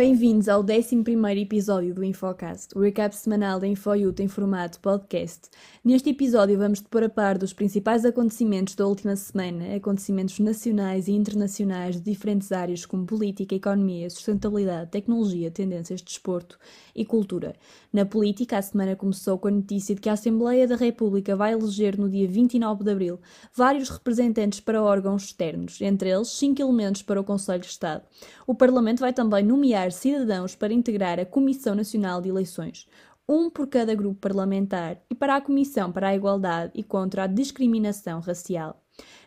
Bem-vindos ao 11 episódio do Infocast, o recap semanal da InfoYouth em formato podcast. Neste episódio vamos depor a par dos principais acontecimentos da última semana, acontecimentos nacionais e internacionais de diferentes áreas como política, economia, sustentabilidade, tecnologia, tendências, desporto e cultura. Na política, a semana começou com a notícia de que a Assembleia da República vai eleger no dia 29 de abril vários representantes para órgãos externos, entre eles cinco elementos para o Conselho de Estado. O Parlamento vai também nomear cidadãos para integrar a Comissão Nacional de Eleições um por cada grupo parlamentar, e para a Comissão para a Igualdade e contra a Discriminação Racial.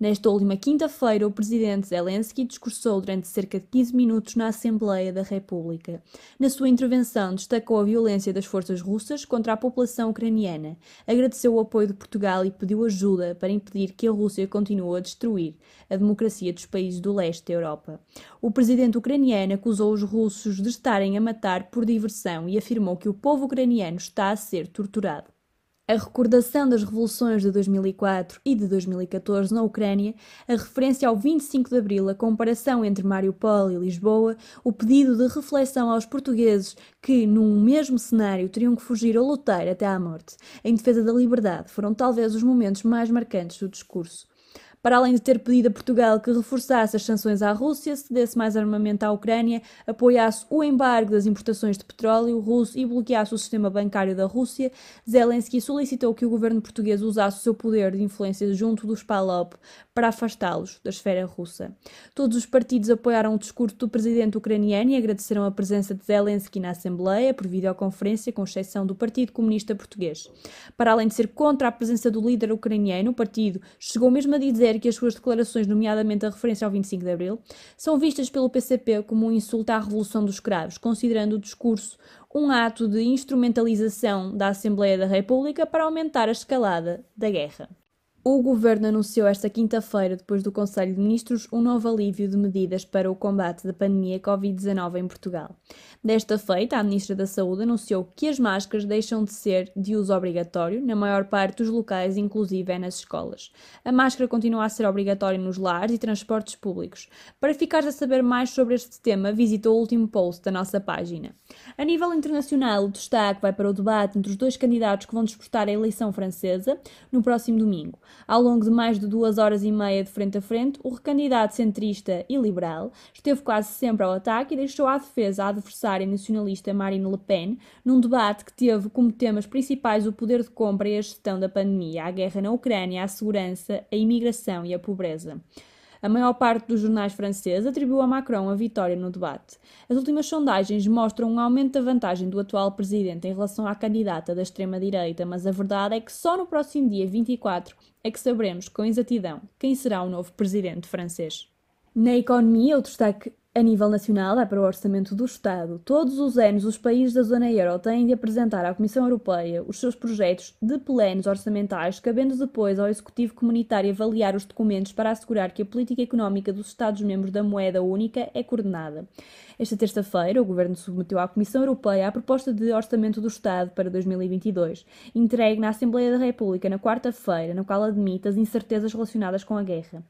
Nesta última quinta-feira, o presidente Zelensky discursou durante cerca de 15 minutos na Assembleia da República. Na sua intervenção, destacou a violência das forças russas contra a população ucraniana, agradeceu o apoio de Portugal e pediu ajuda para impedir que a Rússia continue a destruir a democracia dos países do leste da Europa. O presidente ucraniano acusou os russos de estarem a matar por diversão e afirmou que o povo ucraniano está a ser torturado. A recordação das revoluções de 2004 e de 2014 na Ucrânia, a referência ao 25 de Abril, a comparação entre Mariupol e Lisboa, o pedido de reflexão aos portugueses que, num mesmo cenário, teriam que fugir ou lutar até à morte, em defesa da liberdade, foram talvez os momentos mais marcantes do discurso para além de ter pedido a Portugal que reforçasse as sanções à Rússia, cedesse mais armamento à Ucrânia, apoiasse o embargo das importações de petróleo russo e bloqueasse o sistema bancário da Rússia, Zelensky solicitou que o governo português usasse o seu poder de influência junto dos PALOP para afastá-los da esfera russa. Todos os partidos apoiaram o discurso do presidente ucraniano e agradeceram a presença de Zelensky na Assembleia por videoconferência, com exceção do Partido Comunista Português. Para além de ser contra a presença do líder ucraniano, o partido chegou mesmo a dizer que as suas declarações, nomeadamente a referência ao 25 de Abril, são vistas pelo PCP como um insulto à Revolução dos Cravos, considerando o discurso um ato de instrumentalização da Assembleia da República para aumentar a escalada da guerra. O governo anunciou esta quinta-feira, depois do Conselho de Ministros, um novo alívio de medidas para o combate da pandemia Covid-19 em Portugal. Desta feita, a Ministra da Saúde anunciou que as máscaras deixam de ser de uso obrigatório na maior parte dos locais, inclusive é nas escolas. A máscara continua a ser obrigatória nos lares e transportes públicos. Para ficares a saber mais sobre este tema, visita o último post da nossa página. A nível internacional, o destaque vai para o debate entre os dois candidatos que vão disputar a eleição francesa no próximo domingo. Ao longo de mais de duas horas e meia de frente a frente, o recandidato centrista e liberal esteve quase sempre ao ataque e deixou à defesa a adversária nacionalista Marine Le Pen, num debate que teve como temas principais o poder de compra e a gestão da pandemia, a guerra na Ucrânia, a segurança, a imigração e a pobreza. A maior parte dos jornais franceses atribuiu a Macron a vitória no debate. As últimas sondagens mostram um aumento da vantagem do atual presidente em relação à candidata da extrema-direita, mas a verdade é que só no próximo dia 24 é que saberemos com exatidão quem será o novo presidente francês. Na economia, o destaque a nível nacional, é para o Orçamento do Estado. Todos os anos, os países da zona euro têm de apresentar à Comissão Europeia os seus projetos de planos orçamentais, cabendo depois ao Executivo Comunitário avaliar os documentos para assegurar que a política económica dos Estados-membros da moeda única é coordenada. Esta terça-feira, o Governo submeteu à Comissão Europeia a proposta de Orçamento do Estado para 2022, entregue na Assembleia da República na quarta-feira, no qual admite as incertezas relacionadas com a guerra.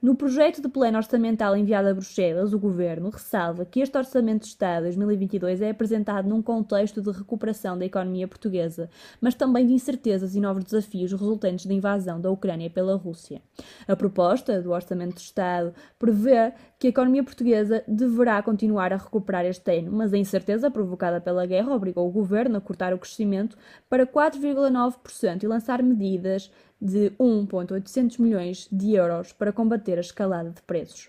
No projeto de plano orçamental enviado a Bruxelas, o Governo ressalva que este Orçamento de Estado 2022 é apresentado num contexto de recuperação da economia portuguesa, mas também de incertezas e novos desafios resultantes da invasão da Ucrânia pela Rússia. A proposta do Orçamento de Estado prevê que a economia portuguesa deverá continuar a recuperar este ano, mas a incerteza provocada pela guerra obrigou o Governo a cortar o crescimento para 4,9% e lançar medidas de 1,800 milhões de euros para combater a escalada de preços.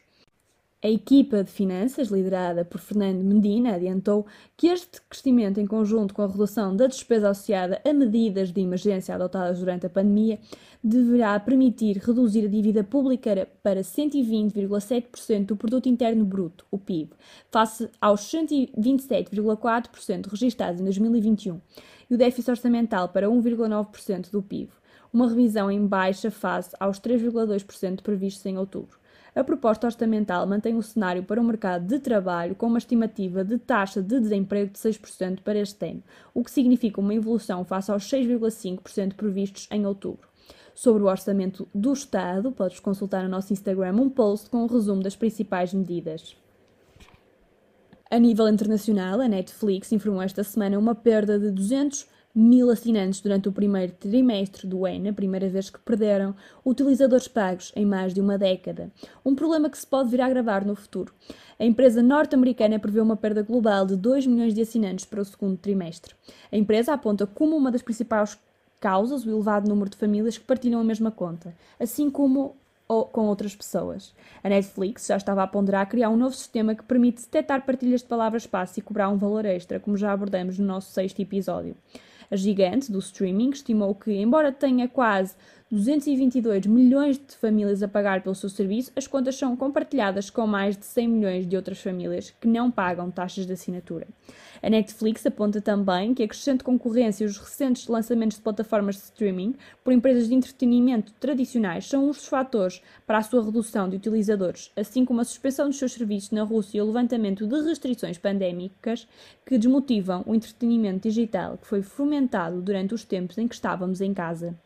A equipa de finanças, liderada por Fernando Medina, adiantou que este crescimento, em conjunto com a redução da despesa associada a medidas de emergência adotadas durante a pandemia, deverá permitir reduzir a dívida pública para 120,7% do produto interno bruto, o PIB, face aos 127,4% registrados em 2021, e o déficit orçamental para 1,9% do PIB uma revisão em baixa face aos 3,2% previstos em outubro. A proposta orçamental mantém o cenário para o mercado de trabalho com uma estimativa de taxa de desemprego de 6% para este ano, o que significa uma evolução face aos 6,5% previstos em outubro. Sobre o orçamento do Estado, podes consultar no nosso Instagram um post com um resumo das principais medidas. A nível internacional, a Netflix informou esta semana uma perda de 200 mil assinantes durante o primeiro trimestre do ano, a primeira vez que perderam utilizadores pagos em mais de uma década. Um problema que se pode vir a agravar no futuro. A empresa norte-americana prevê uma perda global de 2 milhões de assinantes para o segundo trimestre. A empresa aponta como uma das principais causas o elevado número de famílias que partilham a mesma conta, assim como com outras pessoas. A Netflix já estava a ponderar criar um novo sistema que permite detectar partilhas de palavras-passe e cobrar um valor extra, como já abordamos no nosso sexto episódio. A gigante do streaming estimou que, embora tenha quase 222 milhões de famílias a pagar pelo seu serviço, as contas são compartilhadas com mais de 100 milhões de outras famílias que não pagam taxas de assinatura. A Netflix aponta também que a crescente concorrência e os recentes lançamentos de plataformas de streaming por empresas de entretenimento tradicionais são dos fatores para a sua redução de utilizadores, assim como a suspensão dos seus serviços na Rússia e o levantamento de restrições pandémicas que desmotivam o entretenimento digital que foi fomentado durante os tempos em que estávamos em casa.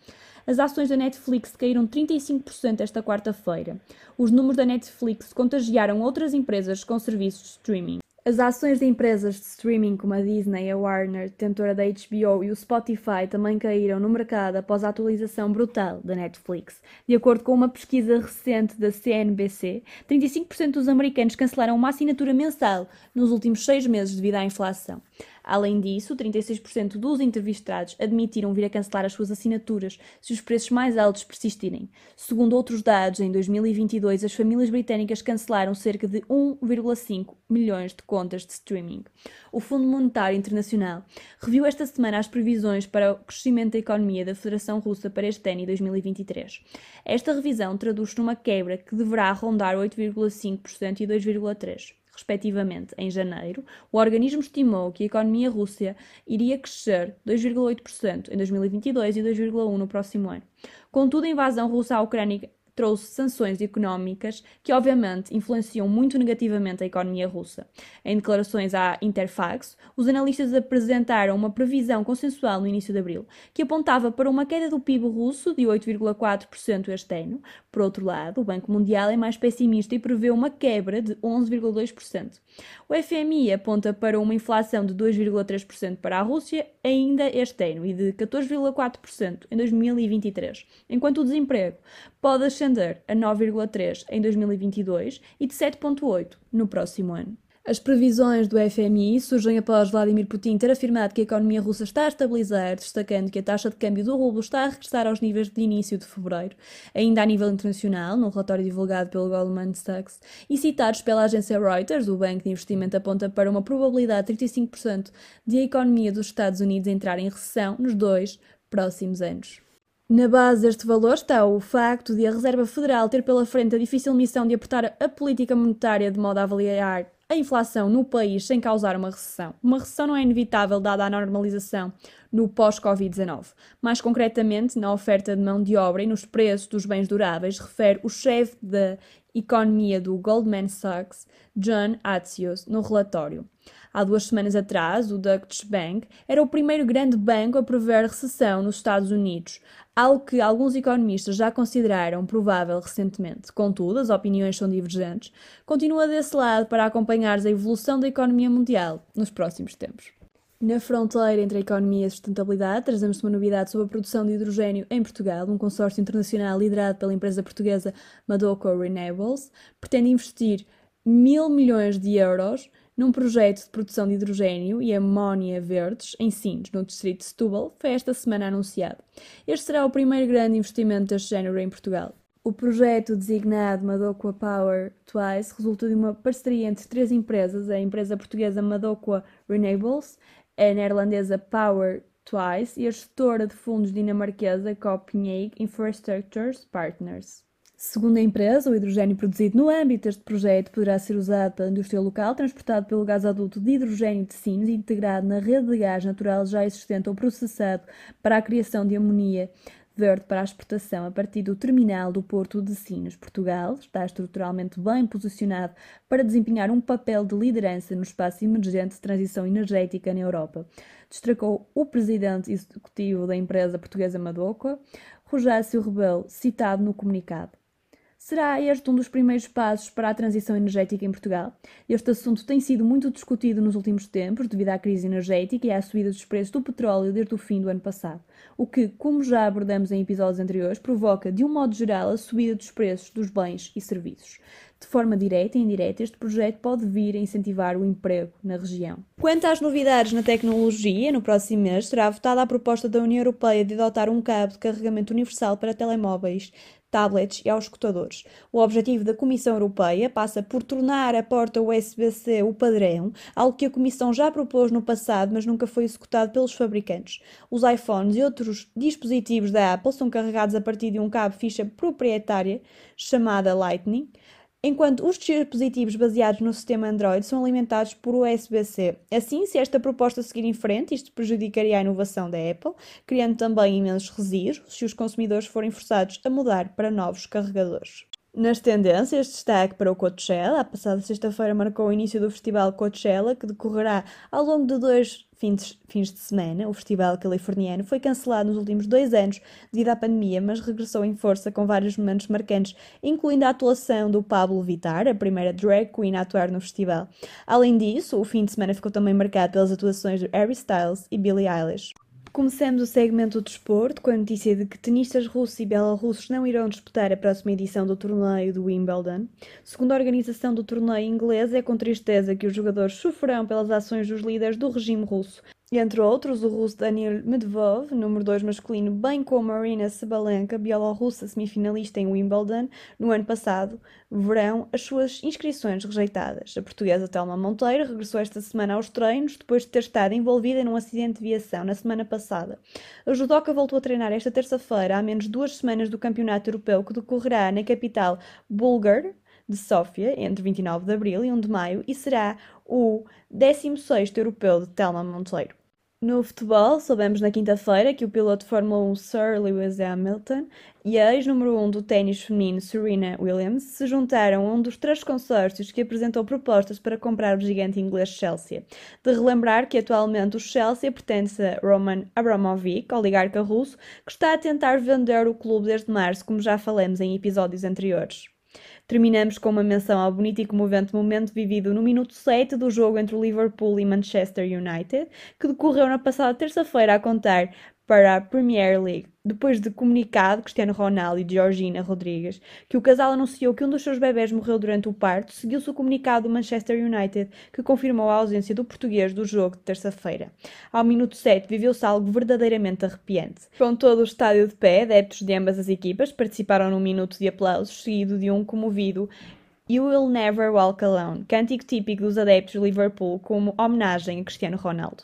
As ações da Netflix caíram 35% esta quarta-feira. Os números da Netflix contagiaram outras empresas com serviços de streaming. As ações de empresas de streaming como a Disney, a Warner, detentora da HBO e o Spotify também caíram no mercado após a atualização brutal da Netflix. De acordo com uma pesquisa recente da CNBC, 35% dos americanos cancelaram uma assinatura mensal nos últimos seis meses devido à inflação. Além disso, 36% dos entrevistados admitiram vir a cancelar as suas assinaturas se os preços mais altos persistirem. Segundo outros dados, em 2022 as famílias britânicas cancelaram cerca de 1,5 milhões de contas de streaming. O Fundo Monetário Internacional reviu esta semana as previsões para o crescimento da economia da Federação Russa para este ano e 2023. Esta revisão traduz-se numa quebra que deverá rondar 8,5% e 2,3% respectivamente, em janeiro, o organismo estimou que a economia russa iria crescer 2,8% em 2022 e 2,1% no próximo ano. Contudo, a invasão russa à Ucrânia trouxe sanções económicas que, obviamente, influenciam muito negativamente a economia russa. Em declarações à Interfax, os analistas apresentaram uma previsão consensual no início de abril, que apontava para uma queda do PIB russo de 8,4% este ano. Por outro lado, o Banco Mundial é mais pessimista e prevê uma quebra de 11,2%. O FMI aponta para uma inflação de 2,3% para a Rússia ainda este ano e de 14,4% em 2023, enquanto o desemprego pode a 9,3% em 2022 e de 7,8% no próximo ano. As previsões do FMI surgem após Vladimir Putin ter afirmado que a economia russa está a estabilizar, destacando que a taxa de câmbio do rublo está a regressar aos níveis de início de fevereiro, ainda a nível internacional, num relatório divulgado pelo Goldman Sachs e citados pela agência Reuters, o banco de investimento aponta para uma probabilidade de 35% de a economia dos Estados Unidos entrar em recessão nos dois próximos anos. Na base deste valor está o facto de a Reserva Federal ter pela frente a difícil missão de apertar a política monetária de modo a avaliar a inflação no país sem causar uma recessão. Uma recessão não é inevitável dada a normalização no pós-Covid-19. Mais concretamente, na oferta de mão de obra e nos preços dos bens duráveis, refere o chefe da economia do Goldman Sachs, John Atzios, no relatório. Há duas semanas atrás, o Deutsche Bank era o primeiro grande banco a prever recessão nos Estados Unidos, algo que alguns economistas já consideraram provável recentemente. Contudo, as opiniões são divergentes. Continua desse lado para acompanhar a evolução da economia mundial nos próximos tempos. Na fronteira entre a economia e a sustentabilidade, trazemos uma novidade sobre a produção de hidrogênio em Portugal. Um consórcio internacional liderado pela empresa portuguesa Madoco Renewables pretende investir mil milhões de euros num projeto de produção de hidrogênio e amónia verdes em Sines, no distrito de Setúbal, foi esta semana anunciado. Este será o primeiro grande investimento deste género em Portugal. O projeto designado Madoqua Power Twice resulta de uma parceria entre três empresas, a empresa portuguesa Madoqua Renewables, a neerlandesa Power Twice e a gestora de fundos dinamarquesa Copenhagen Infrastructures Partners. Segundo a empresa, o hidrogênio produzido no âmbito deste projeto poderá ser usado pela indústria local, transportado pelo gás adulto de hidrogênio de Sines e integrado na rede de gás natural já existente ou processado para a criação de amonia verde para a exportação a partir do terminal do Porto de Sines. Portugal está estruturalmente bem posicionado para desempenhar um papel de liderança no espaço emergente de transição energética na Europa, destacou o presidente executivo da empresa portuguesa Madoca, Rogácio Rebelo, citado no comunicado. Será este um dos primeiros passos para a transição energética em Portugal? Este assunto tem sido muito discutido nos últimos tempos devido à crise energética e à subida dos preços do petróleo desde o fim do ano passado, o que, como já abordamos em episódios anteriores, provoca, de um modo geral, a subida dos preços dos bens e serviços. De forma direta e indireta, este projeto pode vir a incentivar o emprego na região. Quanto às novidades na tecnologia, no próximo mês será votada a proposta da União Europeia de adotar um cabo de carregamento universal para telemóveis tablets e aos escutadores. O objetivo da Comissão Europeia passa por tornar a porta USB-C o padrão, algo que a Comissão já propôs no passado, mas nunca foi executado pelos fabricantes. Os iPhones e outros dispositivos da Apple são carregados a partir de um cabo ficha proprietária chamada Lightning enquanto os dispositivos baseados no sistema Android são alimentados por USB-C. Assim, se esta proposta seguir em frente, isto prejudicaria a inovação da Apple, criando também imensos resíduos se os consumidores forem forçados a mudar para novos carregadores. Nas tendências, destaque para o Coachella. A passada sexta-feira marcou o início do festival Coachella, que decorrerá ao longo de dois fins, de semana. O festival californiano foi cancelado nos últimos dois anos devido à pandemia, mas regressou em força com vários momentos marcantes, incluindo a atuação do Pablo Vittar, a primeira drag queen a atuar no festival. Além disso, o fim de semana ficou também marcado pelas atuações de Harry Styles e Billie Eilish. Começamos o segmento do desporto com a notícia de que tenistas russos e belarussos não irão disputar a próxima edição do torneio do Wimbledon. Segundo a organização do torneio inglês, é com tristeza que os jogadores sofrerão pelas ações dos líderes do regime russo, entre outros, o russo Daniel Medvedev, número 2 masculino, bem como Marina Sabalenka, bielorrussa semifinalista em Wimbledon no ano passado, verão as suas inscrições rejeitadas. A portuguesa Telma Monteiro regressou esta semana aos treinos depois de ter estado envolvida num acidente de viação na semana passada. A judoca voltou a treinar esta terça-feira, há menos duas semanas do campeonato europeu que decorrerá na capital búlgar, de Sófia, entre 29 de abril e 1 de maio, e será o 16º europeu de Telma Monteiro. No futebol, soubemos na quinta-feira que o piloto de Fórmula 1 Sir Lewis Hamilton e a ex-número 1 do ténis feminino Serena Williams se juntaram a um dos três consórcios que apresentou propostas para comprar o gigante inglês Chelsea. De relembrar que atualmente o Chelsea pertence a Roman Abramovich, oligarca russo, que está a tentar vender o clube desde março, como já falamos em episódios anteriores. Terminamos com uma menção ao bonito e comovente momento vivido no minuto 7 do jogo entre o Liverpool e Manchester United, que decorreu na passada terça-feira a contar para a Premier League, depois de comunicado Cristiano Ronaldo e Georgina Rodrigues que o casal anunciou que um dos seus bebés morreu durante o parto, seguiu-se o comunicado do Manchester United, que confirmou a ausência do português do jogo de terça-feira. Ao minuto 7 viveu-se algo verdadeiramente arrepiante. Com todo o estádio de pé, adeptos de ambas as equipas participaram num minuto de aplausos, seguido de um comovido You Will Never Walk Alone, cântico típico dos adeptos de Liverpool como homenagem a Cristiano Ronaldo.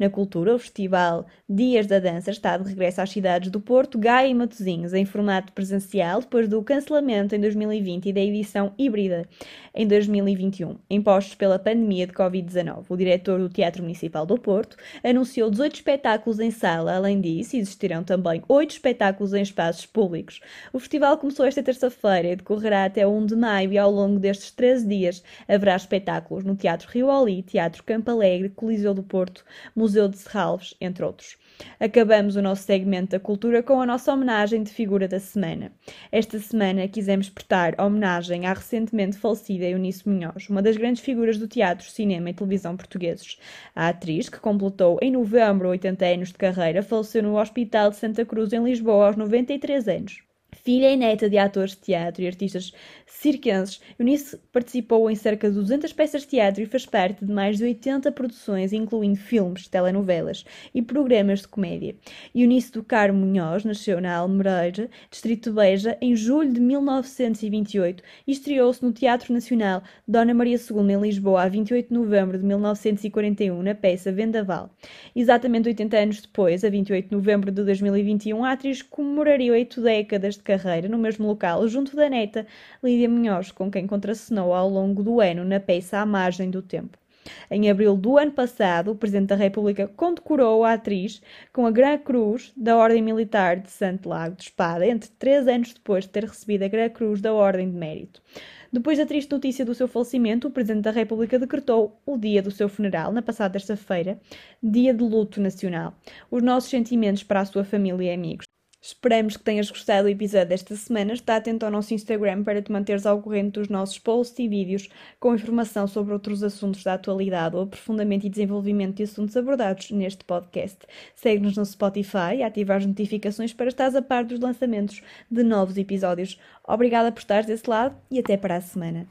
Na cultura, o festival Dias da Dança está de regresso às cidades do Porto, Gaia e Matosinhos, em formato presencial, depois do cancelamento em 2020 e da edição híbrida em 2021, impostos pela pandemia de Covid-19. O diretor do Teatro Municipal do Porto anunciou 18 espetáculos em sala. Além disso, existirão também 8 espetáculos em espaços públicos. O festival começou esta terça-feira e decorrerá até 1 de maio e ao longo destes 13 dias haverá espetáculos no Teatro Rio Oli, Teatro Campo Alegre, Coliseu do Porto, Museu Museu de Serralves, entre outros. Acabamos o nosso segmento da cultura com a nossa homenagem de figura da semana. Esta semana quisemos prestar homenagem à recentemente falecida Eunice Munhoz, uma das grandes figuras do teatro, cinema e televisão portugueses. A atriz, que completou em novembro 80 anos de carreira, faleceu no Hospital de Santa Cruz, em Lisboa, aos 93 anos. Filha e neta de atores de teatro e artistas circenses, Eunice participou em cerca de 200 peças de teatro e fez parte de mais de 80 produções, incluindo filmes, telenovelas e programas de comédia. Eunice do Carmo Munhoz nasceu na Almereira, distrito de Beja, em julho de 1928 e estreou-se no Teatro Nacional Dona Maria II em Lisboa a 28 de novembro de 1941 na peça Vendaval. Exatamente 80 anos depois, a 28 de novembro de 2021, a atriz comemoraria oito décadas de carreira no mesmo local, junto da neta Lídia Munhoz, com quem contracenou ao longo do ano na peça À Margem do Tempo. Em abril do ano passado, o Presidente da República condecorou a atriz com a Gran Cruz da Ordem Militar de Santo Lago de Espada, entre três anos depois de ter recebido a Gran Cruz da Ordem de Mérito. Depois da triste notícia do seu falecimento, o Presidente da República decretou o dia do seu funeral, na passada terça-feira, dia de luto nacional. Os nossos sentimentos para a sua família e amigos. Esperamos que tenhas gostado do episódio desta semana. Está atento ao nosso Instagram para te manteres ao corrente dos nossos posts e vídeos com informação sobre outros assuntos da atualidade ou aprofundamento e desenvolvimento de assuntos abordados neste podcast. Segue-nos no Spotify e ativa as notificações para estares a par dos lançamentos de novos episódios. Obrigada por estares desse lado e até para a semana.